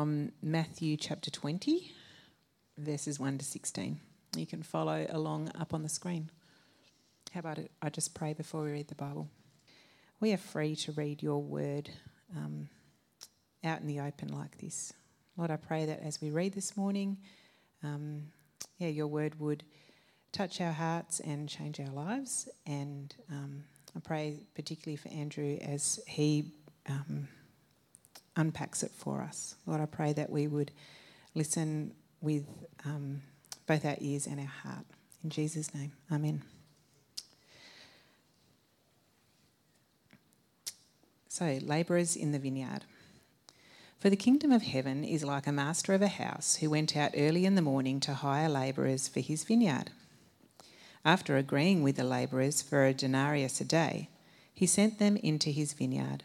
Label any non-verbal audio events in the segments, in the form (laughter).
from Matthew chapter 20, verses 1 to 16. You can follow along up on the screen. How about it? I just pray before we read the Bible. We are free to read your word um, out in the open like this. Lord, I pray that as we read this morning, um, yeah, your word would touch our hearts and change our lives. And um, I pray particularly for Andrew as he um, unpacks it for us. Lord, I pray that we would listen with um, both our ears and our heart. In Jesus' name, Amen. So, labourers in the vineyard. For the kingdom of heaven is like a master of a house who went out early in the morning to hire labourers for his vineyard. After agreeing with the labourers for a denarius a day, he sent them into his vineyard.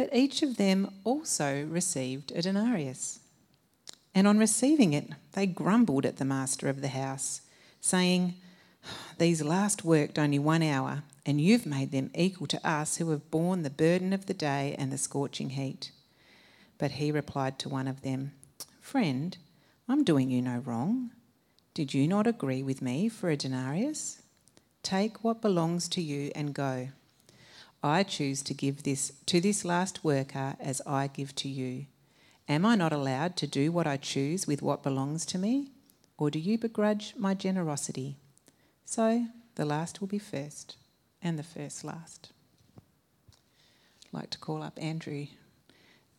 but each of them also received a denarius. And on receiving it, they grumbled at the master of the house, saying, These last worked only one hour, and you've made them equal to us who have borne the burden of the day and the scorching heat. But he replied to one of them, Friend, I'm doing you no wrong. Did you not agree with me for a denarius? Take what belongs to you and go. I choose to give this to this last worker as I give to you. Am I not allowed to do what I choose with what belongs to me? Or do you begrudge my generosity? So the last will be first, and the first last. I'd like to call up Andrew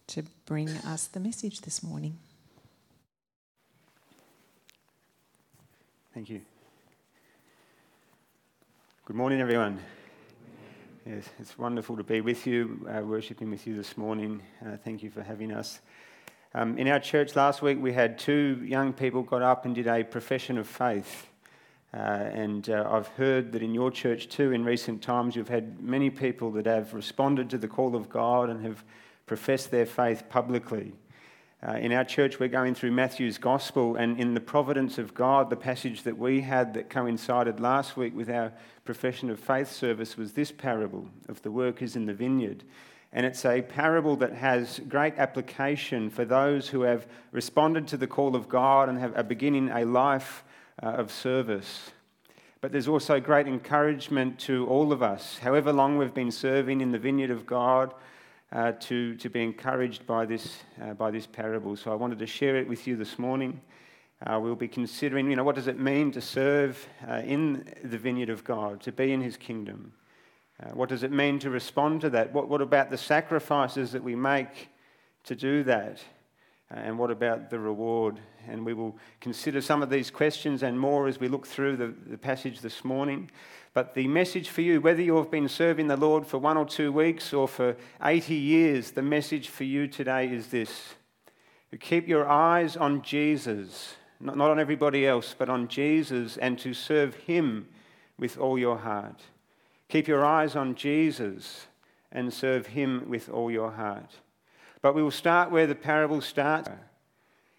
to bring us the message this morning. Thank you. Good morning, everyone. Yes, it's wonderful to be with you, uh, worshipping with you this morning. Uh, thank you for having us. Um, in our church last week, we had two young people got up and did a profession of faith. Uh, and uh, I've heard that in your church too, in recent times, you've had many people that have responded to the call of God and have professed their faith publicly. Uh, in our church, we're going through Matthew's Gospel, and in the providence of God, the passage that we had that coincided last week with our profession of faith service was this parable of the workers in the vineyard. And it's a parable that has great application for those who have responded to the call of God and have, are beginning a life uh, of service. But there's also great encouragement to all of us, however long we've been serving in the vineyard of God uh, to, to be encouraged by this, uh, by this parable. So I wanted to share it with you this morning. Uh, we'll be considering, you know, what does it mean to serve uh, in the vineyard of God, to be in his kingdom? Uh, what does it mean to respond to that? What, what about the sacrifices that we make to do that? And what about the reward? And we will consider some of these questions and more as we look through the, the passage this morning. But the message for you, whether you have been serving the Lord for one or two weeks or for 80 years, the message for you today is this. keep your eyes on Jesus, not, not on everybody else, but on Jesus, and to serve Him with all your heart. Keep your eyes on Jesus and serve Him with all your heart. But we will start where the parable starts.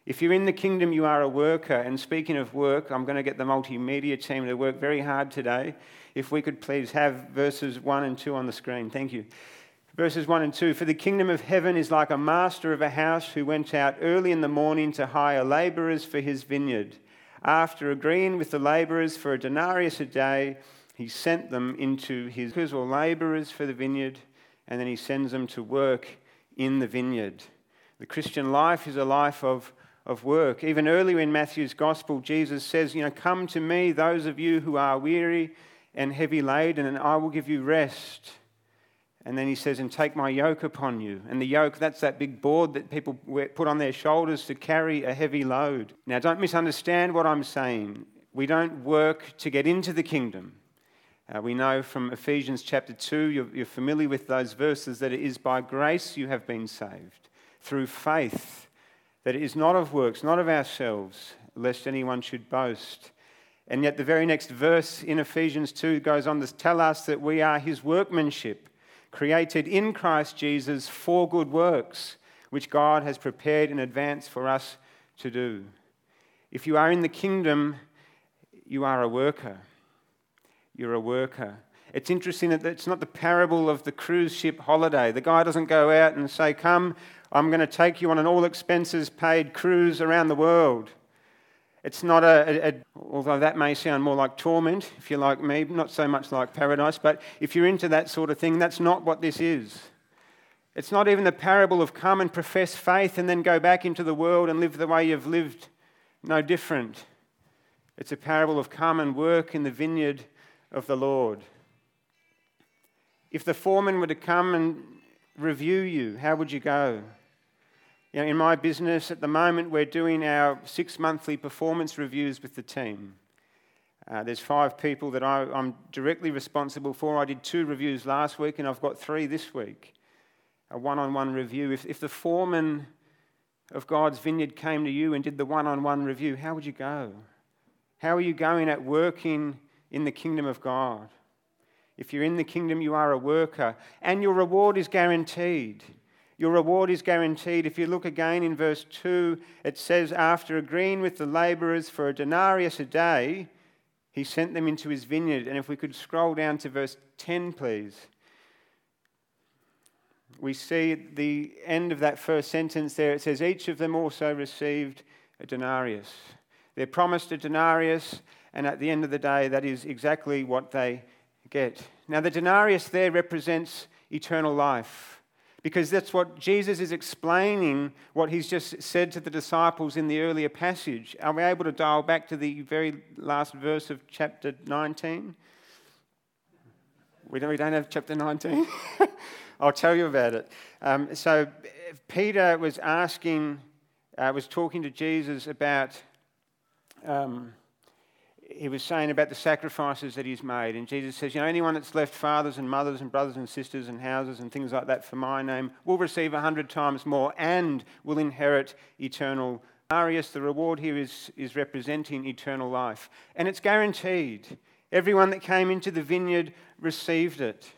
If you're in the kingdom, you are a worker. And speaking of work, I'm going to get the multimedia team to work very hard today. If we could please have verses 1 and 2 on the screen. Thank you. Verses 1 and 2 For the kingdom of heaven is like a master of a house who went out early in the morning to hire laborers for his vineyard. After agreeing with the laborers for a denarius a day, he sent them into his or laborers for the vineyard, and then he sends them to work in the vineyard. The Christian life is a life of of work. Even earlier in Matthew's gospel, Jesus says, You know, come to me, those of you who are weary and heavy laden, and I will give you rest. And then he says, And take my yoke upon you. And the yoke, that's that big board that people put on their shoulders to carry a heavy load. Now, don't misunderstand what I'm saying. We don't work to get into the kingdom. Uh, we know from Ephesians chapter 2, you're, you're familiar with those verses, that it is by grace you have been saved, through faith, that it is not of works, not of ourselves, lest anyone should boast. And yet, the very next verse in Ephesians 2 goes on to tell us that we are his workmanship created in Christ Jesus for good works, which God has prepared in advance for us to do. If you are in the kingdom, you are a worker. You're a worker. It's interesting that it's not the parable of the cruise ship holiday. The guy doesn't go out and say, Come, I'm going to take you on an all expenses paid cruise around the world. It's not a, a, although that may sound more like torment, if you're like me, not so much like paradise, but if you're into that sort of thing, that's not what this is. It's not even the parable of come and profess faith and then go back into the world and live the way you've lived, no different. It's a parable of come and work in the vineyard of the Lord. If the foreman were to come and review you, how would you go? You know, in my business at the moment, we're doing our six monthly performance reviews with the team. Uh, there's five people that I, am directly responsible for. I did two reviews last week, and I've got three this week. A one on one review. If, if the foreman of God's vineyard came to you and did the one on one review, how would you go? How are you going at working in the kingdom of God? If you're in the kingdom, you are a worker, and your reward is guaranteed. Your reward is guaranteed. If you look again in verse 2, it says, After agreeing with the labourers for a denarius a day, he sent them into his vineyard. And if we could scroll down to verse 10, please. We see at the end of that first sentence there, it says, Each of them also received a denarius. They're promised a denarius, and at the end of the day, that is exactly what they get. Now, the denarius there represents eternal life. Because that's what Jesus is explaining, what he's just said to the disciples in the earlier passage. Are we able to dial back to the very last verse of chapter 19? We don't, we don't have chapter 19? (laughs) I'll tell you about it. Um, so, Peter was asking, uh, was talking to Jesus about. Um, he was saying about the sacrifices that he's made. And Jesus says, You know, anyone that's left fathers and mothers and brothers and sisters and houses and things like that for my name will receive a hundred times more and will inherit eternal. Arius, the reward here is, is representing eternal life. And it's guaranteed. Everyone that came into the vineyard received it.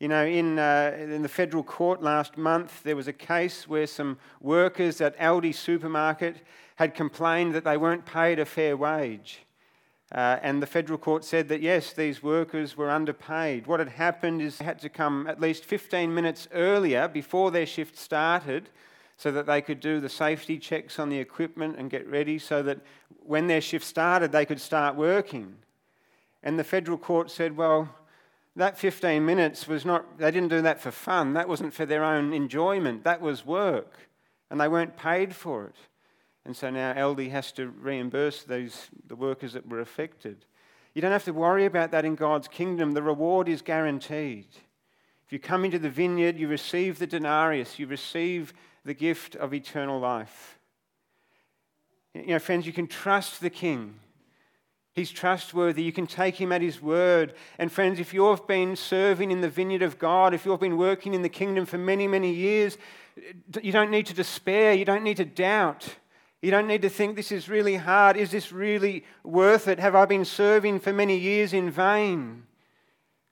You know, in, uh, in the federal court last month, there was a case where some workers at Aldi supermarket had complained that they weren't paid a fair wage. Uh, and the federal court said that yes, these workers were underpaid. What had happened is they had to come at least 15 minutes earlier before their shift started so that they could do the safety checks on the equipment and get ready so that when their shift started, they could start working. And the federal court said, well, that 15 minutes was not, they didn't do that for fun. That wasn't for their own enjoyment. That was work. And they weren't paid for it. And so now Aldi has to reimburse those, the workers that were affected. You don't have to worry about that in God's kingdom. The reward is guaranteed. If you come into the vineyard, you receive the denarius, you receive the gift of eternal life. You know, friends, you can trust the king. He's trustworthy. You can take him at his word. And, friends, if you've been serving in the vineyard of God, if you've been working in the kingdom for many, many years, you don't need to despair. You don't need to doubt. You don't need to think this is really hard. Is this really worth it? Have I been serving for many years in vain?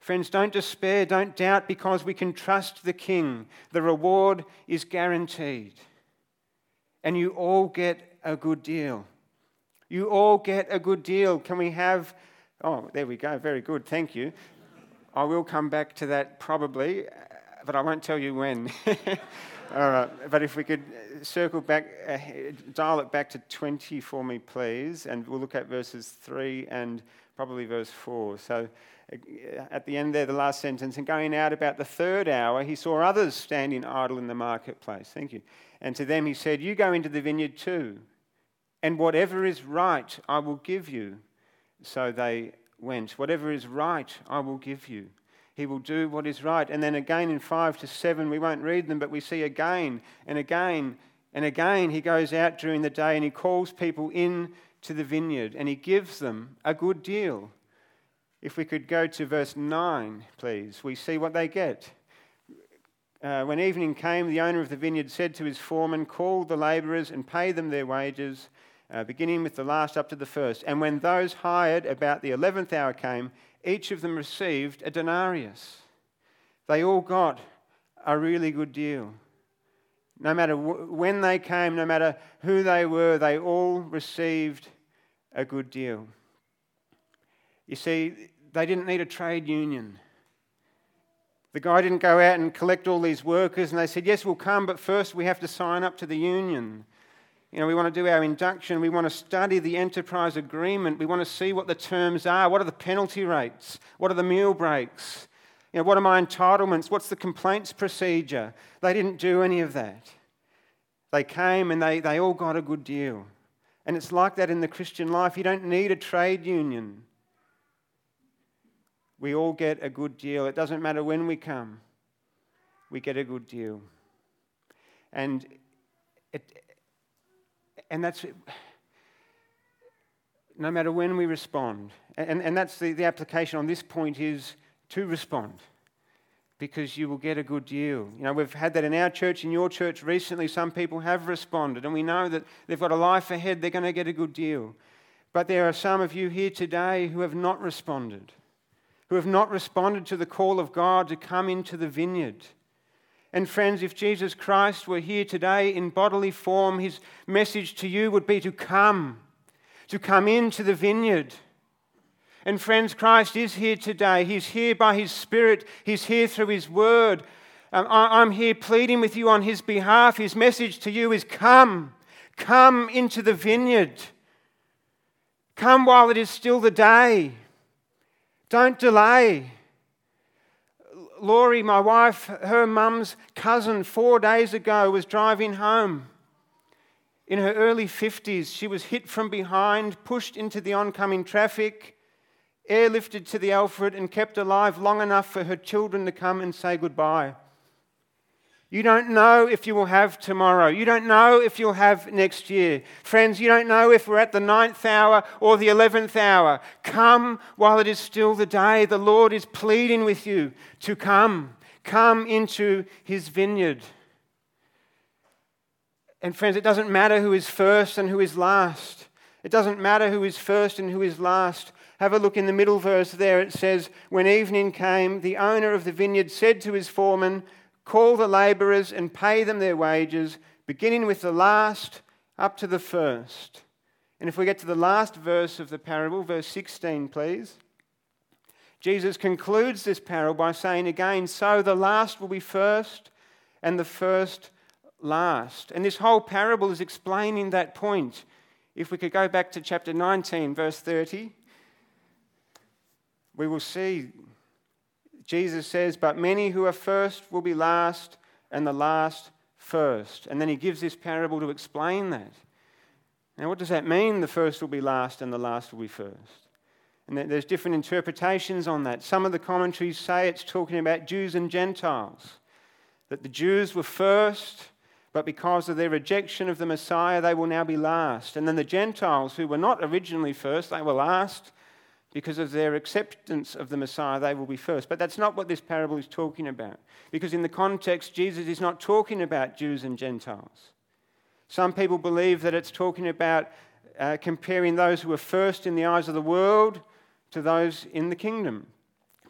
Friends, don't despair, don't doubt, because we can trust the King. The reward is guaranteed. And you all get a good deal. You all get a good deal. Can we have. Oh, there we go. Very good. Thank you. I will come back to that probably, but I won't tell you when. (laughs) All right, but if we could uh, circle back, uh, dial it back to 20 for me, please, and we'll look at verses 3 and probably verse 4. So uh, at the end there, the last sentence, and going out about the third hour, he saw others standing idle in the marketplace. Thank you. And to them he said, You go into the vineyard too, and whatever is right I will give you. So they went. Whatever is right I will give you. He will do what is right. And then again in 5 to 7, we won't read them, but we see again and again and again he goes out during the day and he calls people in to the vineyard and he gives them a good deal. If we could go to verse 9, please, we see what they get. Uh, when evening came, the owner of the vineyard said to his foreman, Call the labourers and pay them their wages, uh, beginning with the last up to the first. And when those hired about the eleventh hour came, each of them received a denarius. They all got a really good deal. No matter when they came, no matter who they were, they all received a good deal. You see, they didn't need a trade union. The guy didn't go out and collect all these workers and they said, Yes, we'll come, but first we have to sign up to the union. You know, we want to do our induction. We want to study the enterprise agreement. We want to see what the terms are. What are the penalty rates? What are the meal breaks? You know, what are my entitlements? What's the complaints procedure? They didn't do any of that. They came and they, they all got a good deal. And it's like that in the Christian life. You don't need a trade union. We all get a good deal. It doesn't matter when we come, we get a good deal. And, it, and that's no matter when we respond. And, and that's the, the application on this point is to respond because you will get a good deal. You know, we've had that in our church, in your church recently. Some people have responded, and we know that they've got a life ahead, they're going to get a good deal. But there are some of you here today who have not responded, who have not responded to the call of God to come into the vineyard. And friends, if Jesus Christ were here today in bodily form, his message to you would be to come, to come into the vineyard and friends, Christ is here today. He's here by His Spirit, He's here through His Word. Um, I'm here pleading with you on His behalf. His message to you is come, come into the vineyard. Come while it is still the day. Don't delay. Laurie, my wife, her mum's cousin, four days ago was driving home. In her early 50s, she was hit from behind, pushed into the oncoming traffic airlifted to the Alfred and kept alive long enough for her children to come and say goodbye. You don't know if you will have tomorrow. You don't know if you'll have next year. Friends, you don't know if we're at the ninth hour or the eleventh hour. Come while it is still the day. The Lord is pleading with you to come. Come into his vineyard. And friends, it doesn't matter who is first and who is last. It doesn't matter who is first and who is last. Have a look in the middle verse there. It says, When evening came, the owner of the vineyard said to his foreman, Call the labourers and pay them their wages, beginning with the last up to the first. And if we get to the last verse of the parable, verse 16, please. Jesus concludes this parable by saying again, So the last will be first, and the first last. And this whole parable is explaining that point. If we could go back to chapter 19, verse 30 we will see Jesus says, But many who are first will be last, and the last first. And then he gives this parable to explain that. Now, what does that mean? The first will be last, and the last will be first. And there's different interpretations on that. Some of the commentaries say it's talking about Jews and Gentiles, that the Jews were first, but because of their rejection of the Messiah, they will now be last. And then the Gentiles, who were not originally first, they were last, because of their acceptance of the Messiah, they will be first. But that's not what this parable is talking about. Because in the context, Jesus is not talking about Jews and Gentiles. Some people believe that it's talking about uh, comparing those who are first in the eyes of the world to those in the kingdom.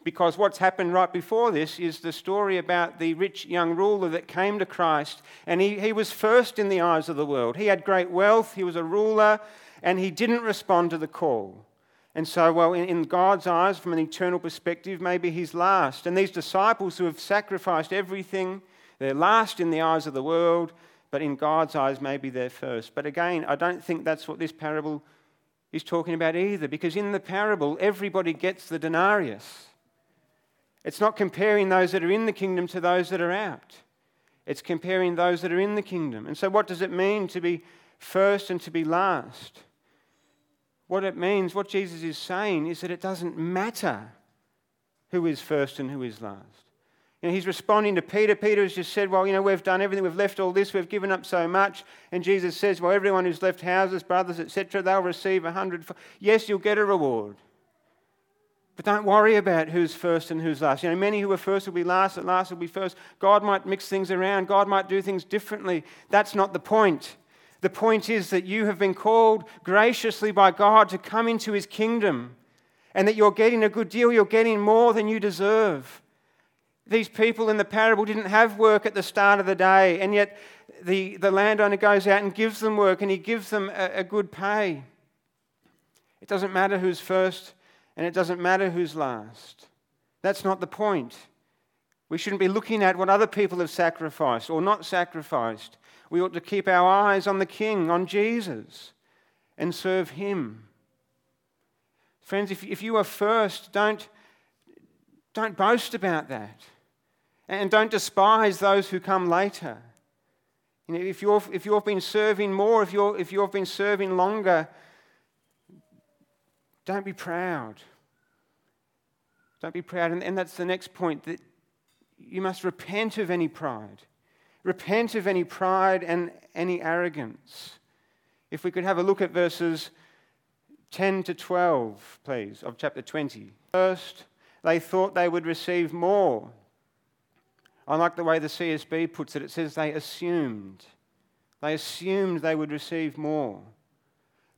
Because what's happened right before this is the story about the rich young ruler that came to Christ, and he, he was first in the eyes of the world. He had great wealth, he was a ruler, and he didn't respond to the call. And so, well, in, in, God's eyes, from an eternal perspective, maybe he's last. And these disciples who have sacrificed everything, They're last in the eyes of the world, but in God's eyes, maybe they're first. But again, I don't think that's what this parable is talking about either, because in the parable, everybody gets the denarius. It's not comparing those that are in the kingdom to those that are out. It's comparing those that are in the kingdom. And so, what does it mean to be first and to be last? What it means, what Jesus is saying, is that it doesn't matter who is first and who is last. You know, he's responding to Peter. Peter has just said, Well, you know, we've done everything, we've left all this, we've given up so much. And Jesus says, Well, everyone who's left houses, brothers, etc., they'll receive a hundred. Yes, you'll get a reward. But don't worry about who's first and who's last. You know, many who are first will be last, and last will be first. God might mix things around, God might do things differently. That's not the point. The point is that you have been called graciously by God to come into his kingdom and that you're getting a good deal, you're getting more than you deserve. These people in the parable didn't have work at the start of the day, and yet the, the landowner goes out and gives them work and he gives them a, a good pay. It doesn't matter who's first and it doesn't matter who's last. That's not the point. We shouldn't be looking at what other people have sacrificed or not sacrificed. We ought to keep our eyes on the King, on Jesus, and serve Him. Friends, if, if you are first, don't, don't boast about that. And don't despise those who come later. You know, if, you're, if you've been serving more, if, you're, if you've been serving longer, don't be proud. Don't be proud. And, and that's the next point that you must repent of any pride. Repent of any pride and any arrogance. If we could have a look at verses 10 to 12, please, of chapter 20. First, they thought they would receive more. I like the way the CSB puts it. It says they assumed. They assumed they would receive more.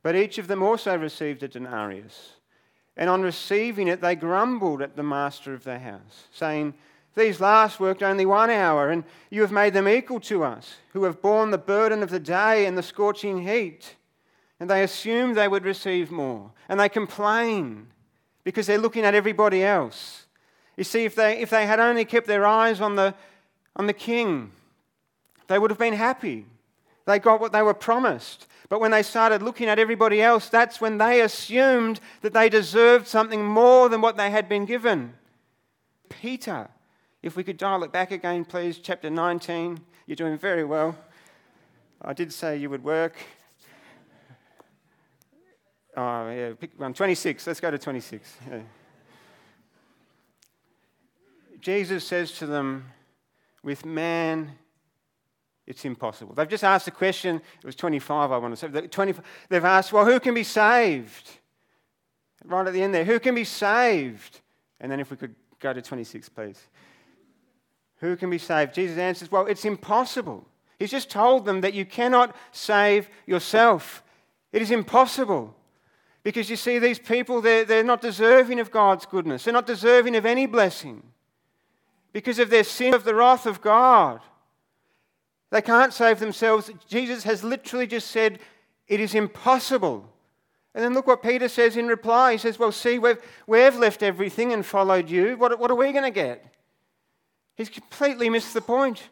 But each of them also received a denarius. And on receiving it, they grumbled at the master of the house, saying, These last worked only one hour, and you have made them equal to us, who have borne the burden of the day and the scorching heat. And they assumed they would receive more. And they complain because they're looking at everybody else. You see, if they, if they had only kept their eyes on the, on the king, they would have been happy. They got what they were promised. But when they started looking at everybody else, that's when they assumed that they deserved something more than what they had been given. Peter, if we could dial it back again, please, chapter 19. You're doing very well. I did say you would work. Oh, yeah, pick one. 26. Let's go to 26. Yeah. Jesus says to them, with man, it's impossible. They've just asked the question, it was 25, I want to say. 20, they've asked, well, who can be saved? Right at the end there, who can be saved? And then if we could go to 26, please. Who can be saved? Jesus answers, well, it's impossible. He's just told them that you cannot save yourself. It is impossible. Because you see, these people, they're, they're not deserving of God's goodness. They're not deserving of any blessing because of their sin of the wrath of God. They can't save themselves. Jesus has literally just said, It is impossible. And then look what Peter says in reply. He says, Well, see, we've, we've left everything and followed you. What, what are we going to get? He's completely missed the point.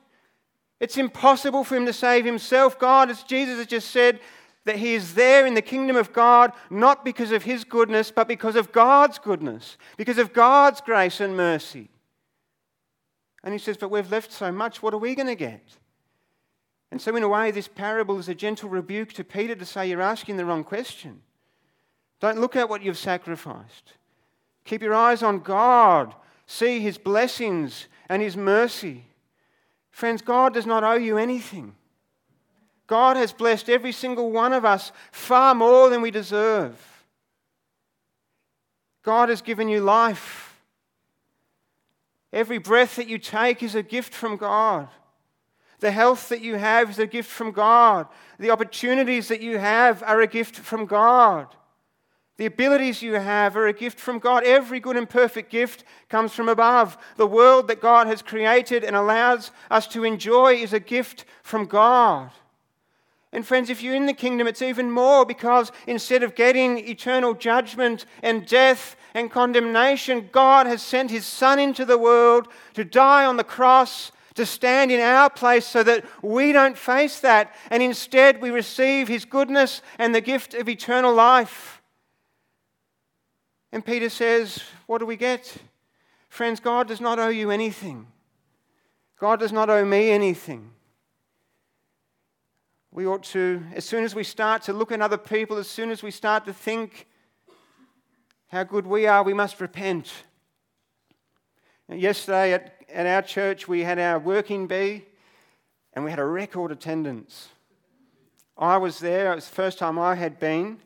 It's impossible for him to save himself. God, as Jesus has just said, that he is there in the kingdom of God not because of his goodness, but because of God's goodness, because of God's grace and mercy. And he says, But we've left so much, what are we going to get? And so, in a way, this parable is a gentle rebuke to Peter to say, You're asking the wrong question. Don't look at what you've sacrificed. Keep your eyes on God. See his blessings and his mercy. Friends, God does not owe you anything. God has blessed every single one of us far more than we deserve. God has given you life. Every breath that you take is a gift from God. The health that you have is a gift from God. The opportunities that you have are a gift from God. The abilities you have are a gift from God. Every good and perfect gift comes from above. The world that God has created and allows us to enjoy is a gift from God. And friends, if you're in the kingdom, it's even more because instead of getting eternal judgment and death and condemnation, God has sent his Son into the world to die on the cross to stand in our place so that we don't face that and instead we receive his goodness and the gift of eternal life. And Peter says, What do we get? Friends, God does not owe you anything. God does not owe me anything. We ought to, as soon as we start to look at other people, as soon as we start to think how good we are, we must repent. Yesterday at, at our church, we had our working bee and we had a record attendance. I was there, it was the first time I had been,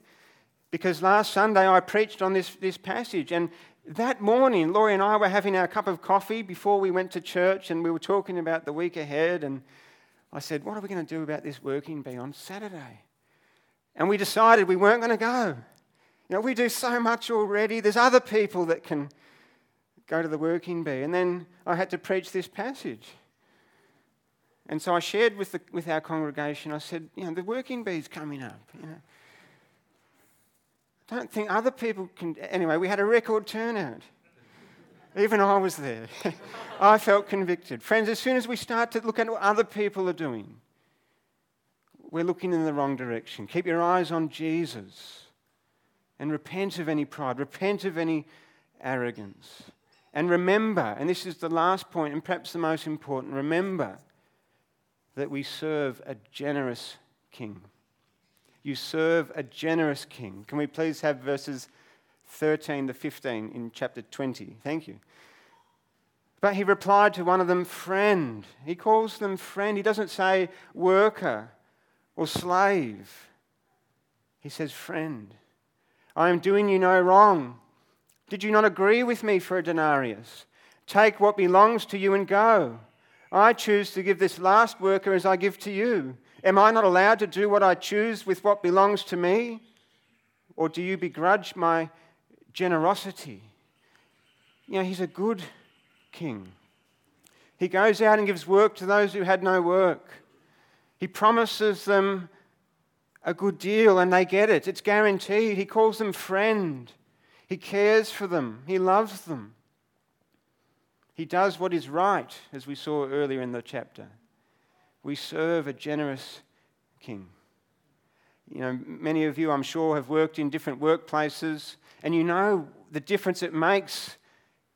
because last Sunday I preached on this, this passage. And that morning, Laurie and I were having our cup of coffee before we went to church, and we were talking about the week ahead. And I said, What are we going to do about this working bee on Saturday? And we decided we weren't going to go. You know, we do so much already. There's other people that can go to the working bee. And then I had to preach this passage. And so I shared with, the, with our congregation, I said, you know, the working bee's coming up. You know. I don't think other people can. Anyway, we had a record turnout. Even I was there. (laughs) I felt convicted. Friends, as soon as we start to look at what other people are doing, we're looking in the wrong direction. Keep your eyes on Jesus and repent of any pride, repent of any arrogance. And remember, and this is the last point and perhaps the most important, remember that we serve a generous king. You serve a generous king. Can we please have verses 13 to 15 in chapter 20. Thank you. But he replied to one of them, friend. He calls them friend. He doesn't say worker or slave. He says, friend. I am doing you no wrong. Did you not agree with me for a denarius? Take what belongs to you and go. I choose to give this last worker as I give to you. Am I not allowed to do what I choose with what belongs to me? Or do you begrudge my generosity. You know, he's a good king. He goes out and gives work to those who had no work. He promises them a good deal and they get it. It's guaranteed. He calls them friend. He cares for them. He loves them. He does what is right, as we saw earlier in the chapter. We serve a generous king. You know, many of you, I'm sure, have worked in different workplaces and you know the difference it makes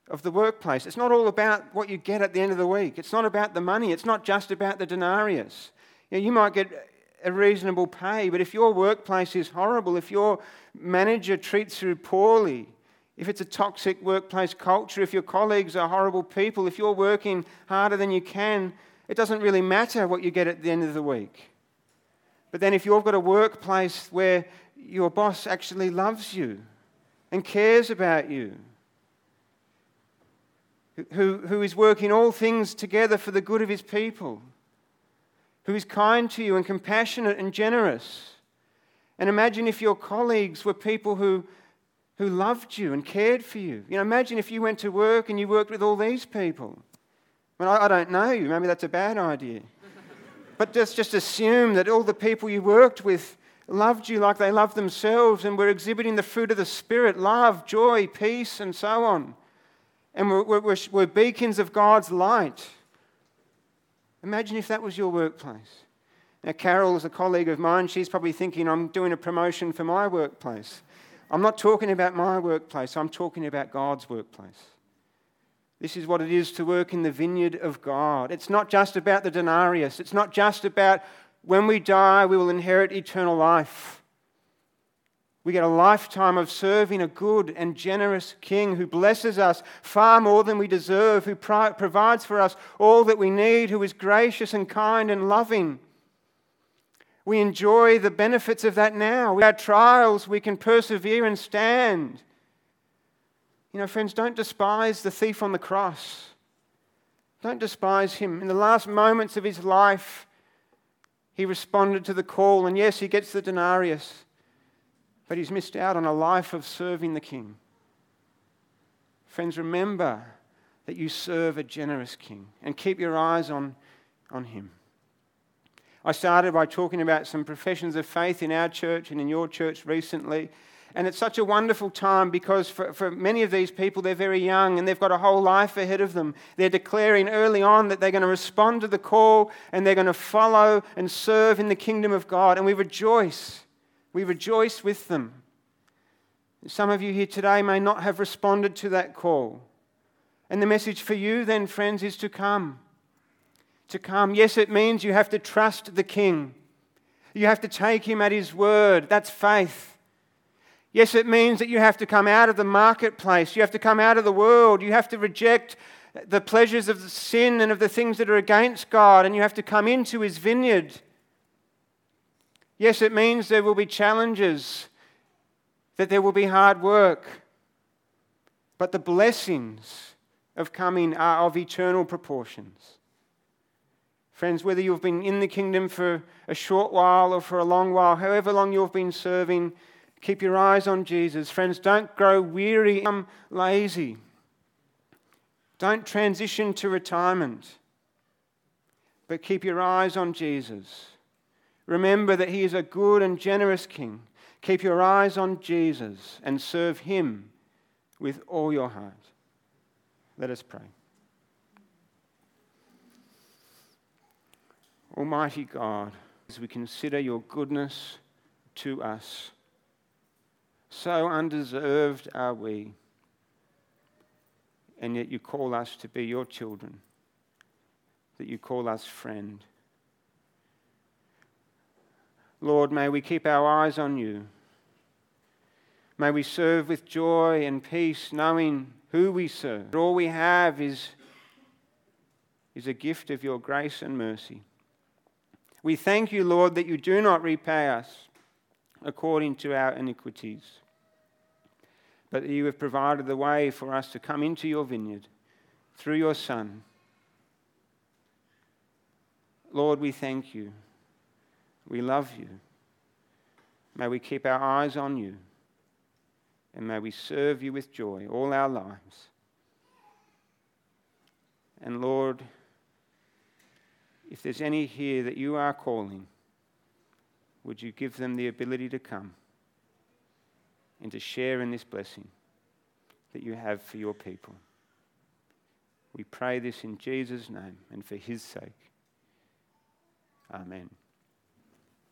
of the workplace. It's not all about what you get at the end of the week. It's not about the money. It's not just about the denarius. You, know, you might get a reasonable pay, but if your workplace is horrible, if your manager treats you poorly, if it's a toxic workplace culture, if your colleagues are horrible people, if you're working harder than you can, it doesn't really matter what you get at the end of the week. But then if you've got a workplace where your boss actually loves you, and cares about you, who, who is working all things together for the good of his people, who is kind to you and compassionate and generous. And imagine if your colleagues were people who, who loved you and cared for you. You know, imagine if you went to work and you worked with all these people. Mean, I, I don't know you, maybe that's a bad idea. but just, just assume that all the people you worked with loved you like they loved themselves and were exhibiting the fruit of the Spirit love, joy, peace, and so on. And we're, we're, we're beacons of God's light. Imagine if that was your workplace. Now, Carol is a colleague of mine. She's probably thinking, I'm doing a promotion for my workplace. I'm not talking about my workplace, I'm talking about God's workplace. This is what it is to work in the vineyard of God. It's not just about the denarius, it's not just about when we die, we will inherit eternal life. We get a lifetime of serving a good and generous King who blesses us far more than we deserve, who provides for us all that we need, who is gracious and kind and loving. We enjoy the benefits of that now. With our trials, we can persevere and stand. You know, friends, don't despise the thief on the cross. Don't despise him. In the last moments of his life, he responded to the call, and yes, he gets the denarius, but he's missed out on a life of serving the king. Friends, remember that you serve a generous king and keep your eyes on, on him. I started by talking about some professions of faith in our church and in your church recently. And it's such a wonderful time because for, for many of these people, they're very young and they've got a whole life ahead of them. They're declaring early on that they're going to respond to the call and they're going to follow and serve in the kingdom of God. And we rejoice. We rejoice with them. Some of you here today may not have responded to that call. And the message for you, then, friends, is to come. To come. Yes, it means you have to trust the King. You have to take him at his word. That's faith. Yes, it means that you have to come out of the marketplace. You have to come out of the world. You have to reject the pleasures of the sin and of the things that are against God, and you have to come into His vineyard. Yes, it means there will be challenges, that there will be hard work, but the blessings of coming are of eternal proportions. Friends, whether you've been in the kingdom for a short while or for a long while, however long you've been serving, Keep your eyes on Jesus. Friends, don't grow weary, become lazy. Don't transition to retirement, but keep your eyes on Jesus. Remember that He is a good and generous King. Keep your eyes on Jesus and serve Him with all your heart. Let us pray. Almighty God, as we consider your goodness to us, so undeserved are we. And yet you call us to be your children, that you call us friend. Lord, may we keep our eyes on you. May we serve with joy and peace, knowing who we serve. All we have is, is a gift of your grace and mercy. We thank you, Lord, that you do not repay us according to our iniquities but you have provided the way for us to come into your vineyard through your Son. Lord, we thank you. We love you. May we keep our eyes on you. And may we serve you with joy all our lives. And Lord, if there's any here that you are calling, would you give them the ability to come? and to share in this blessing that you have for your people. We pray this in Jesus' name and for his sake. Amen.